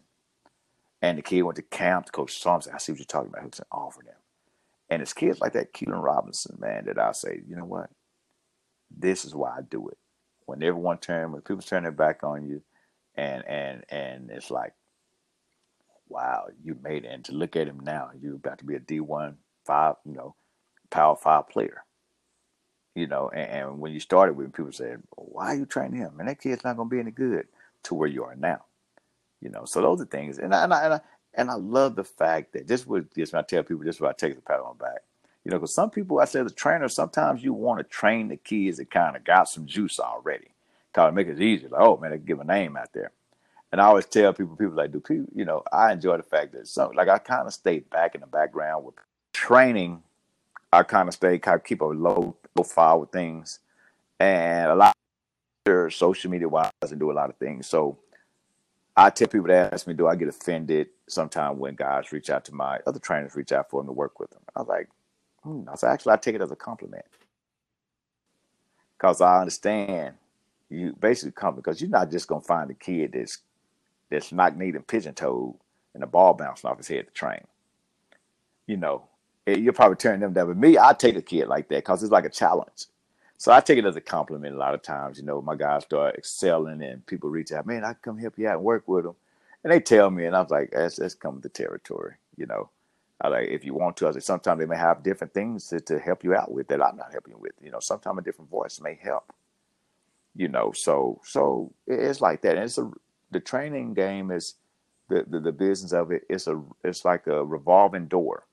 And the kid went to camp. The coach saw him. Said, I see what you're talking about. Hooks and offered him. And it's kids like that, Keelan Robinson, man, that I say, you know what? This is why I do it. When everyone turn, when people turn their back on you, and and and it's like, wow, you made it. And to look at him now, you're about to be a D one five, you know, power five player. You know, and, and when you started with people said, why are you training him? And that kid's not gonna be any good to where you are now. You know, so those are things. And I, and I, and I, and I love the fact that this was this when I tell people this is what I take the pat on the back. You know, because some people I say the trainer, sometimes you want to train the kids that kind of got some juice already. Kind of make it easier. Like, oh man, they give a name out there. And I always tell people, people like, do people, you know, I enjoy the fact that some like I kind of stay back in the background with training. I kind of stay kind of keep a low profile with things. And a lot of social media wise and do a lot of things. So I tell people to ask me, do I get offended sometimes when guys reach out to my other trainers, reach out for them to work with them? I was like, hmm. I said, actually, I take it as a compliment because I understand you basically come because you're not just gonna find a kid that's that's knock kneed and pigeon toed and the ball bouncing off his head to train. You know, you'll probably turn them down. But me, I take a kid like that because it's like a challenge. So I take it as a compliment a lot of times. You know, my guys start excelling and people reach out, man, I come help you out and work with them. And they tell me, and I was like, that's, that's with the territory, you know. Like, if you want to, I say, sometimes they may have different things to, to help you out with that I'm not helping you with. You know, sometimes a different voice may help. You know, so so it's like that. And it's a the training game is the, the, the business of it. It's a it's like a revolving door.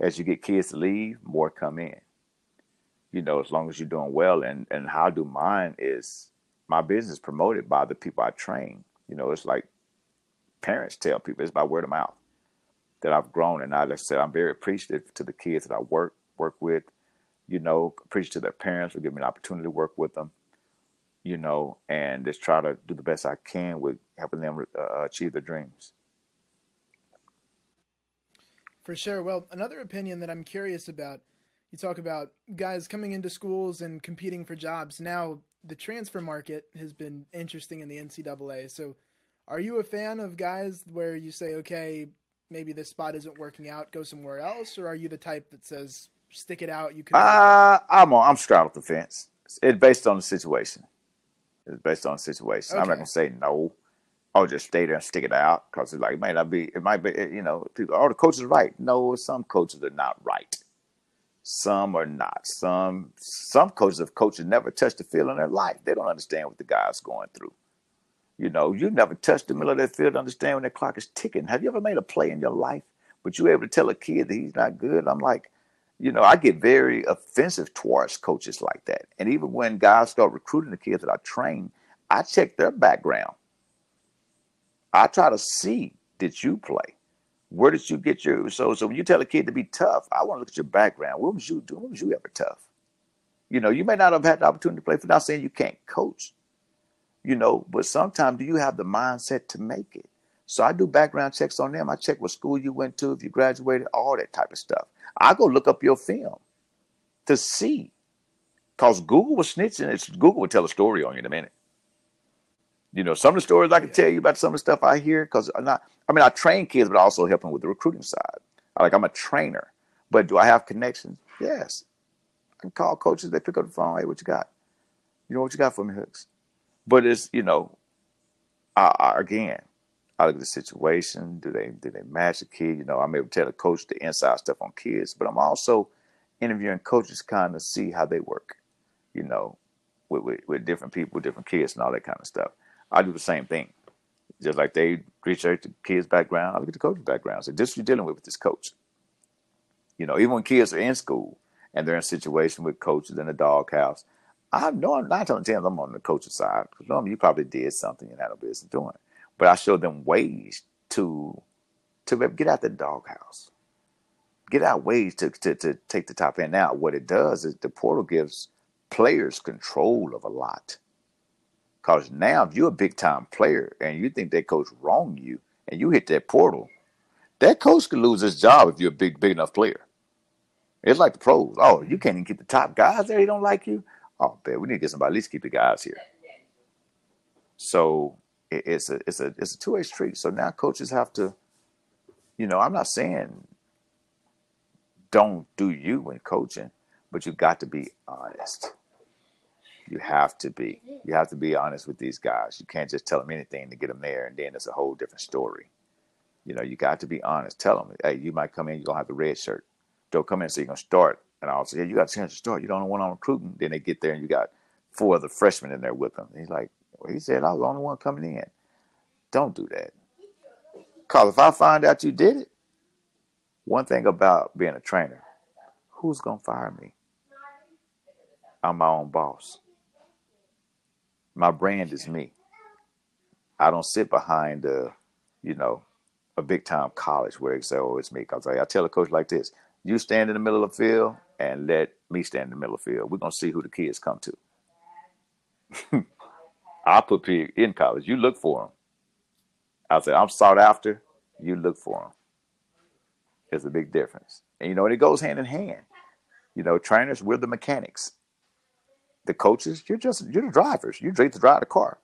As you get kids to leave, more come in you know, as long as you're doing well. And and how I do mine is my business promoted by the people I train. You know, it's like parents tell people it's by word of mouth that I've grown. And I like I said, I'm very appreciative to the kids that I work work with. You know, appreciative to their parents for giving me an opportunity to work with them. You know, and just try to do the best I can with helping them uh, achieve their dreams. For sure. Well, another opinion that I'm curious about you talk about guys coming into schools and competing for jobs. Now, the transfer market has been interesting in the NCAA. So, are you a fan of guys where you say, okay, maybe this spot isn't working out, go somewhere else, or are you the type that says, stick it out? You can. Uh, I'm on, I'm straddled the fence. It's based on the situation. It's based on the situation. Okay. I'm not gonna say no. I'll just stay there and stick it out because it's like it might not be. It might be. You know, people. Oh, the coaches are right. No, some coaches are not right. Some are not. Some some coaches have coaches never touched the field in their life. They don't understand what the guy's going through. You know, you never touched the middle of that field to understand when that clock is ticking. Have you ever made a play in your life, but you able to tell a kid that he's not good? I'm like, you know, I get very offensive towards coaches like that. And even when guys start recruiting the kids that I train, I check their background. I try to see did you play? Where did you get your so so when you tell a kid to be tough, I want to look at your background. What was you doing? What was you ever tough? You know, you may not have had the opportunity to play for not saying you can't coach, you know, but sometimes do you have the mindset to make it? So I do background checks on them. I check what school you went to, if you graduated, all that type of stuff. I go look up your film to see. Cause Google was snitching. It's Google will tell a story on you in a minute. You know, some of the stories I can tell you about some of the stuff I hear because I'm not. I mean, I train kids, but I also help them with the recruiting side. Like I'm a trainer, but do I have connections? Yes. I can call coaches. They pick up the phone. Hey, what you got? You know what you got for me, Hooks? But it's you know, I, I, again, I look at the situation. Do they do they match the kid? You know, I'm able to tell the coach the inside stuff on kids, but I'm also interviewing coaches kind of see how they work. You know, with, with, with different people, different kids, and all that kind of stuff. I do the same thing. Just like they research the kid's background, I look at the coach's background. So this you're dealing with with this coach. You know, even when kids are in school and they're in a situation with coaches in the doghouse, I know I'm not telling them I'm on the coach's side because normally you probably did something you had no business doing. But I show them ways to to get out the doghouse, get out ways to, to to take the top end. out. what it does is the portal gives players control of a lot. Because now, if you're a big time player and you think that coach wronged you and you hit that portal, that coach could lose his job if you're a big, big enough player. It's like the pros. Oh, you can't even keep the top guys there. He don't like you. Oh, man, we need to get somebody at least keep the guys here. So it, it's a it's a it's a two way street. So now coaches have to, you know, I'm not saying don't do you when coaching, but you got to be honest. You have to be. You have to be honest with these guys. You can't just tell them anything to get them there, and then it's a whole different story. You know, you got to be honest. Tell them, hey, you might come in, you're gonna have the red shirt. Don't come in, so you're gonna start. And I'll say, yeah, you got a chance to start. You don't know what I'm recruiting. Then they get there, and you got four other freshmen in there with them. And he's like, well, he said I was the only one coming in. Don't do that. Cause if I find out you did it, one thing about being a trainer, who's gonna fire me? I'm my own boss. My brand is me. I don't sit behind a, you know, a big time college where they say, "Oh, it's me." Because I, I tell a coach like this: "You stand in the middle of the field and let me stand in the middle of the field. We're gonna see who the kids come to." (laughs) I put people in college. You look for them. I say I'm sought after. You look for them. There's a big difference, and you know, and it goes hand in hand. You know, trainers, we're the mechanics the coaches, you're just you're the drivers. You're to drive the car.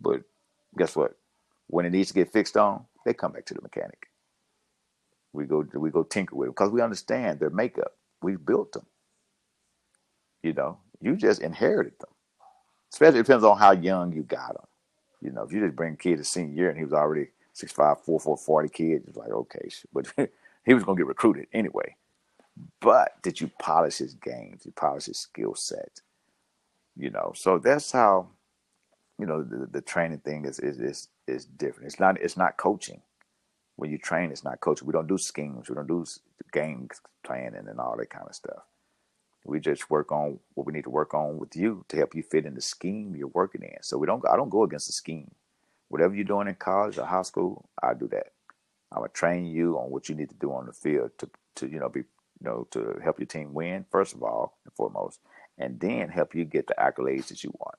But guess what? When it needs to get fixed on, they come back to the mechanic. We go we go tinker with them because we understand their makeup. We built them. You know, you just inherited them. Especially depends on how young you got them. You know, if you just bring a kid to senior year and he was already 6'5", 4'4", 40 kid, it's like, okay, but (laughs) he was going to get recruited anyway. But did you polish his game? Did you polish his skill set? you know so that's how you know the, the training thing is, is is is different it's not it's not coaching when you train it's not coaching we don't do schemes we don't do game planning and all that kind of stuff we just work on what we need to work on with you to help you fit in the scheme you're working in so we don't i don't go against the scheme whatever you're doing in college or high school i do that i'm gonna train you on what you need to do on the field to to you know be you know to help your team win first of all and foremost and then help you get the accolades that you want.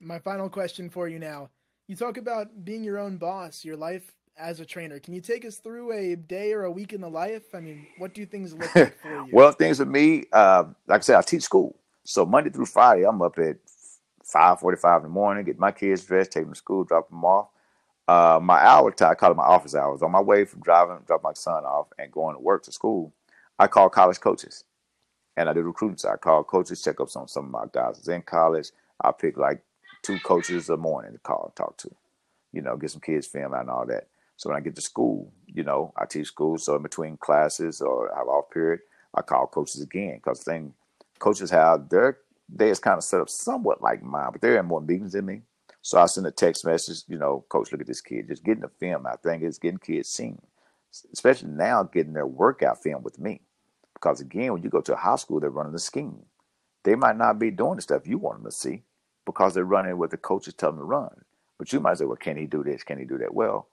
My final question for you now. You talk about being your own boss, your life as a trainer. Can you take us through a day or a week in the life? I mean, what do things look like for you? well, things with me, uh, like I said, I teach school. So Monday through Friday, I'm up at 5.45 in the morning, get my kids dressed, take them to school, drop them off. Uh, my hour time, I call it my office hours. On my way from driving, drop my son off and going to work to school, I call college coaches and I do recruiting. So I call coaches, check ups on some of my guys that's in college. I pick like two coaches a morning to call and talk to, you know, get some kids film out and all that. So when I get to school, you know, I teach school. So in between classes or I have off period, I call coaches again because thing coaches have their day is kind of set up somewhat like mine, but they're in more meetings than me. So I send a text message, you know, coach, look at this kid, just getting the film. I think it's getting kids seen, especially now getting their workout film with me. Because again, when you go to a high school, they're running a scheme. They might not be doing the stuff you want them to see because they're running what the coaches tell them to run. But you might say, well, can he do this? Can he do that? Well,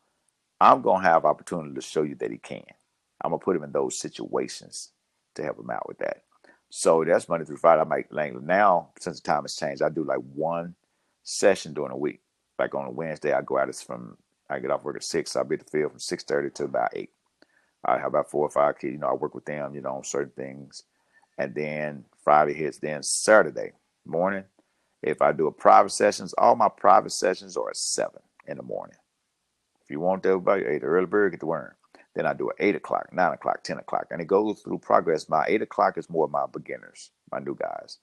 I'm going to have opportunity to show you that he can. I'm going to put him in those situations to help him out with that. So that's Monday through Friday. I might like now since the time has changed, I do like one session during a week. Like on a Wednesday, I go out It's from I get off work at six. So I'll be at the field from six thirty to about eight. I have about four or five kids. You know, I work with them, you know, on certain things. And then Friday hits, then Saturday morning If I do a private sessions, all my private sessions are at seven in the morning. If you want everybody, hey, the early bird get the worm. Then I do at eight o'clock, nine o'clock, ten o'clock, and it goes through progress. My eight o'clock is more my beginners, my new guys,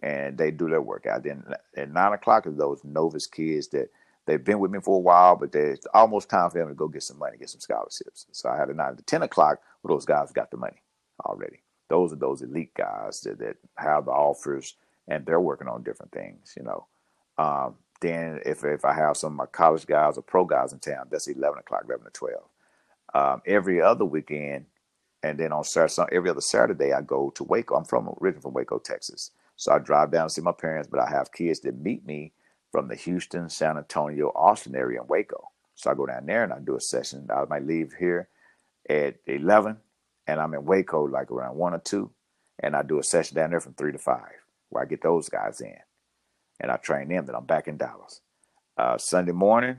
and they do their workout. Then at nine o'clock is those novice kids that they've been with me for a while, but it's almost time for them to go get some money, get some scholarships. So I had a nine to ten o'clock where those guys got the money already. Those are those elite guys that, that have the offers and they're working on different things, you know. Um, then if if I have some of my college guys or pro guys in town, that's eleven o'clock, eleven to twelve um, every other weekend, and then on Saturday, every other Saturday, I go to Waco. I'm from originally from Waco, Texas, so I drive down to see my parents. But I have kids that meet me from the Houston, San Antonio, Austin area in Waco. So I go down there and I do a session. I might leave here at 11, and I'm in Waco like around one or two, and I do a session down there from three to five, where I get those guys in, and I train them. Then I'm back in Dallas. Uh, Sunday morning,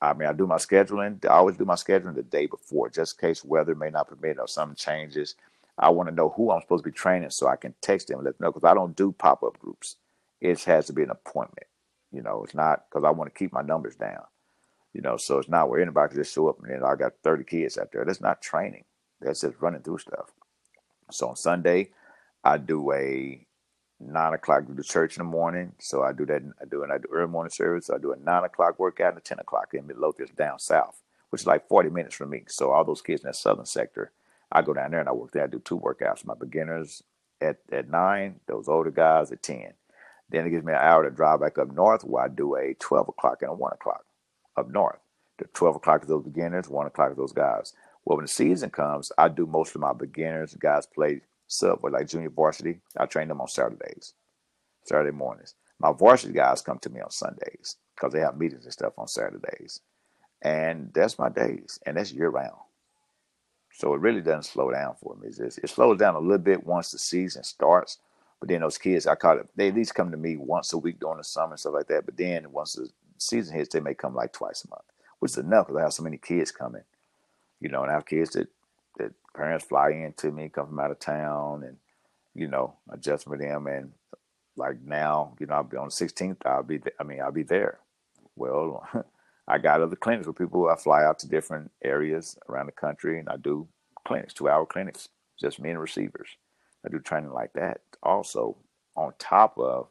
I mean, I do my scheduling. I always do my scheduling the day before, just in case weather may not permit or some changes. I want to know who I'm supposed to be training so I can text them and let them know because I don't do pop up groups. It has to be an appointment. You know, it's not because I want to keep my numbers down. You know, so it's not where anybody can just show up and then I got 30 kids out there. That's not training. That's just running through stuff. So on Sunday, I do a nine o'clock to the church in the morning. So I do that. I do and I do early morning service. So I do a nine o'clock workout and a ten o'clock in Midlothian down south, which is like forty minutes from me. So all those kids in that southern sector, I go down there and I work there. I do two workouts. My beginners at at nine, those older guys at ten. Then it gives me an hour to drive back up north where I do a twelve o'clock and a one o'clock up north. The twelve o'clock is those beginners, one o'clock is those guys. Well, when the season comes, I do most of my beginners. Guys play sub with like junior varsity. I train them on Saturdays, Saturday mornings. My varsity guys come to me on Sundays because they have meetings and stuff on Saturdays. And that's my days, and that's year round. So it really doesn't slow down for me. Just, it slows down a little bit once the season starts. But then those kids, I call it, they at least come to me once a week during the summer and stuff like that. But then once the season hits, they may come like twice a month, which is enough because I have so many kids coming. You know, and I have kids that that parents fly in to me, come from out of town, and you know, adjust for them. And like now, you know, I'll be on the 16th. I'll be, th- I mean, I'll be there. Well, (laughs) I got other clinics where people I fly out to different areas around the country, and I do clinics, two-hour clinics, just me and receivers. I do training like that. Also, on top of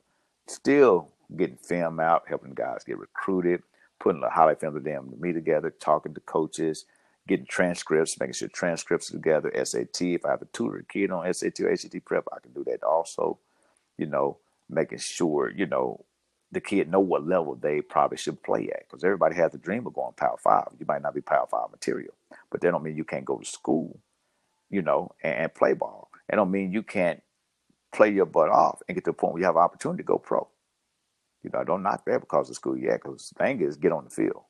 still getting film out, helping guys get recruited, putting the highlight film of them me together, talking to coaches, getting transcripts, making sure transcripts are together, SAT. If I have a tutor kid on SAT or ACT prep, I can do that also. You know, making sure, you know, the kid know what level they probably should play at. Because everybody has the dream of going Power Five. You might not be Power Five material, but that don't mean you can't go to school, you know, and, and play ball. It don't mean you can't play your butt off and get to the point where you have an opportunity to go pro. You know, I don't knock that because of school yet. Because the thing is, get on the field.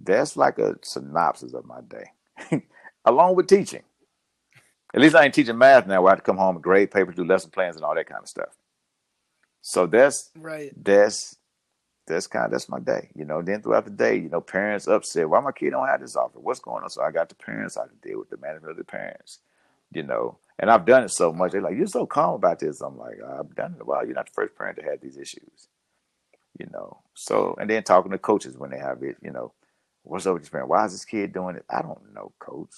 That's like a synopsis of my day, (laughs) along with teaching. At least I ain't teaching math now where I have to come home and grade papers, do lesson plans, and all that kind of stuff. So that's right. That's that's kind of that's my day. You know, then throughout the day, you know, parents upset. Why my kid don't have this offer? What's going on? So I got the parents. I had to deal with the management of the parents. You know, and I've done it so much. They're like, "You're so calm about this." I'm like, "I've done it a while. You're not the first parent to have these issues." You know, so and then talking to coaches when they have it. You know, What's up with this parent? Why is this kid doing it? I don't know, coach.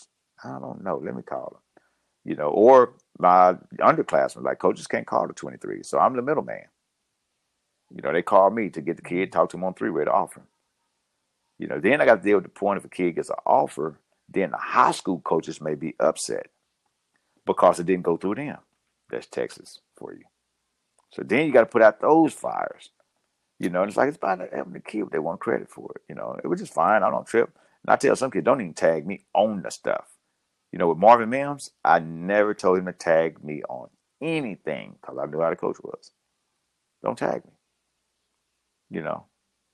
I don't know. Let me call him. You know, or my underclassmen, like coaches can't call the 23. So I'm the middleman. You know, they call me to get the kid, mm-hmm. talk to him on three way to offer. You know, then I got to deal with the point if a kid gets an offer, then the high school coaches may be upset because it didn't go through them. That's Texas for you. So then you got to put out those fires. You know, and it's like it's fine having the kid, they want credit for it. You know, it was just fine. I don't trip. And I tell some kids, don't even tag me on the stuff. You know, with Marvin Mims, I never told him to tag me on anything because I knew how the coach was. Don't tag me. You know,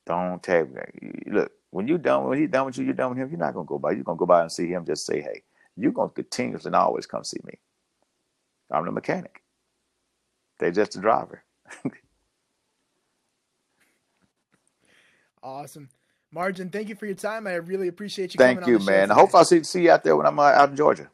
don't tag me. Look, when you done when he's done with you, you're done with him. You're not gonna go by. You're gonna go by and see him. Just say, hey, you're gonna continuously and always come see me. I'm the mechanic. They're just the driver. (laughs) Awesome. Margin, thank you for your time. I really appreciate you. Thank you, man. I hope I see see you out there when I'm uh, out in Georgia.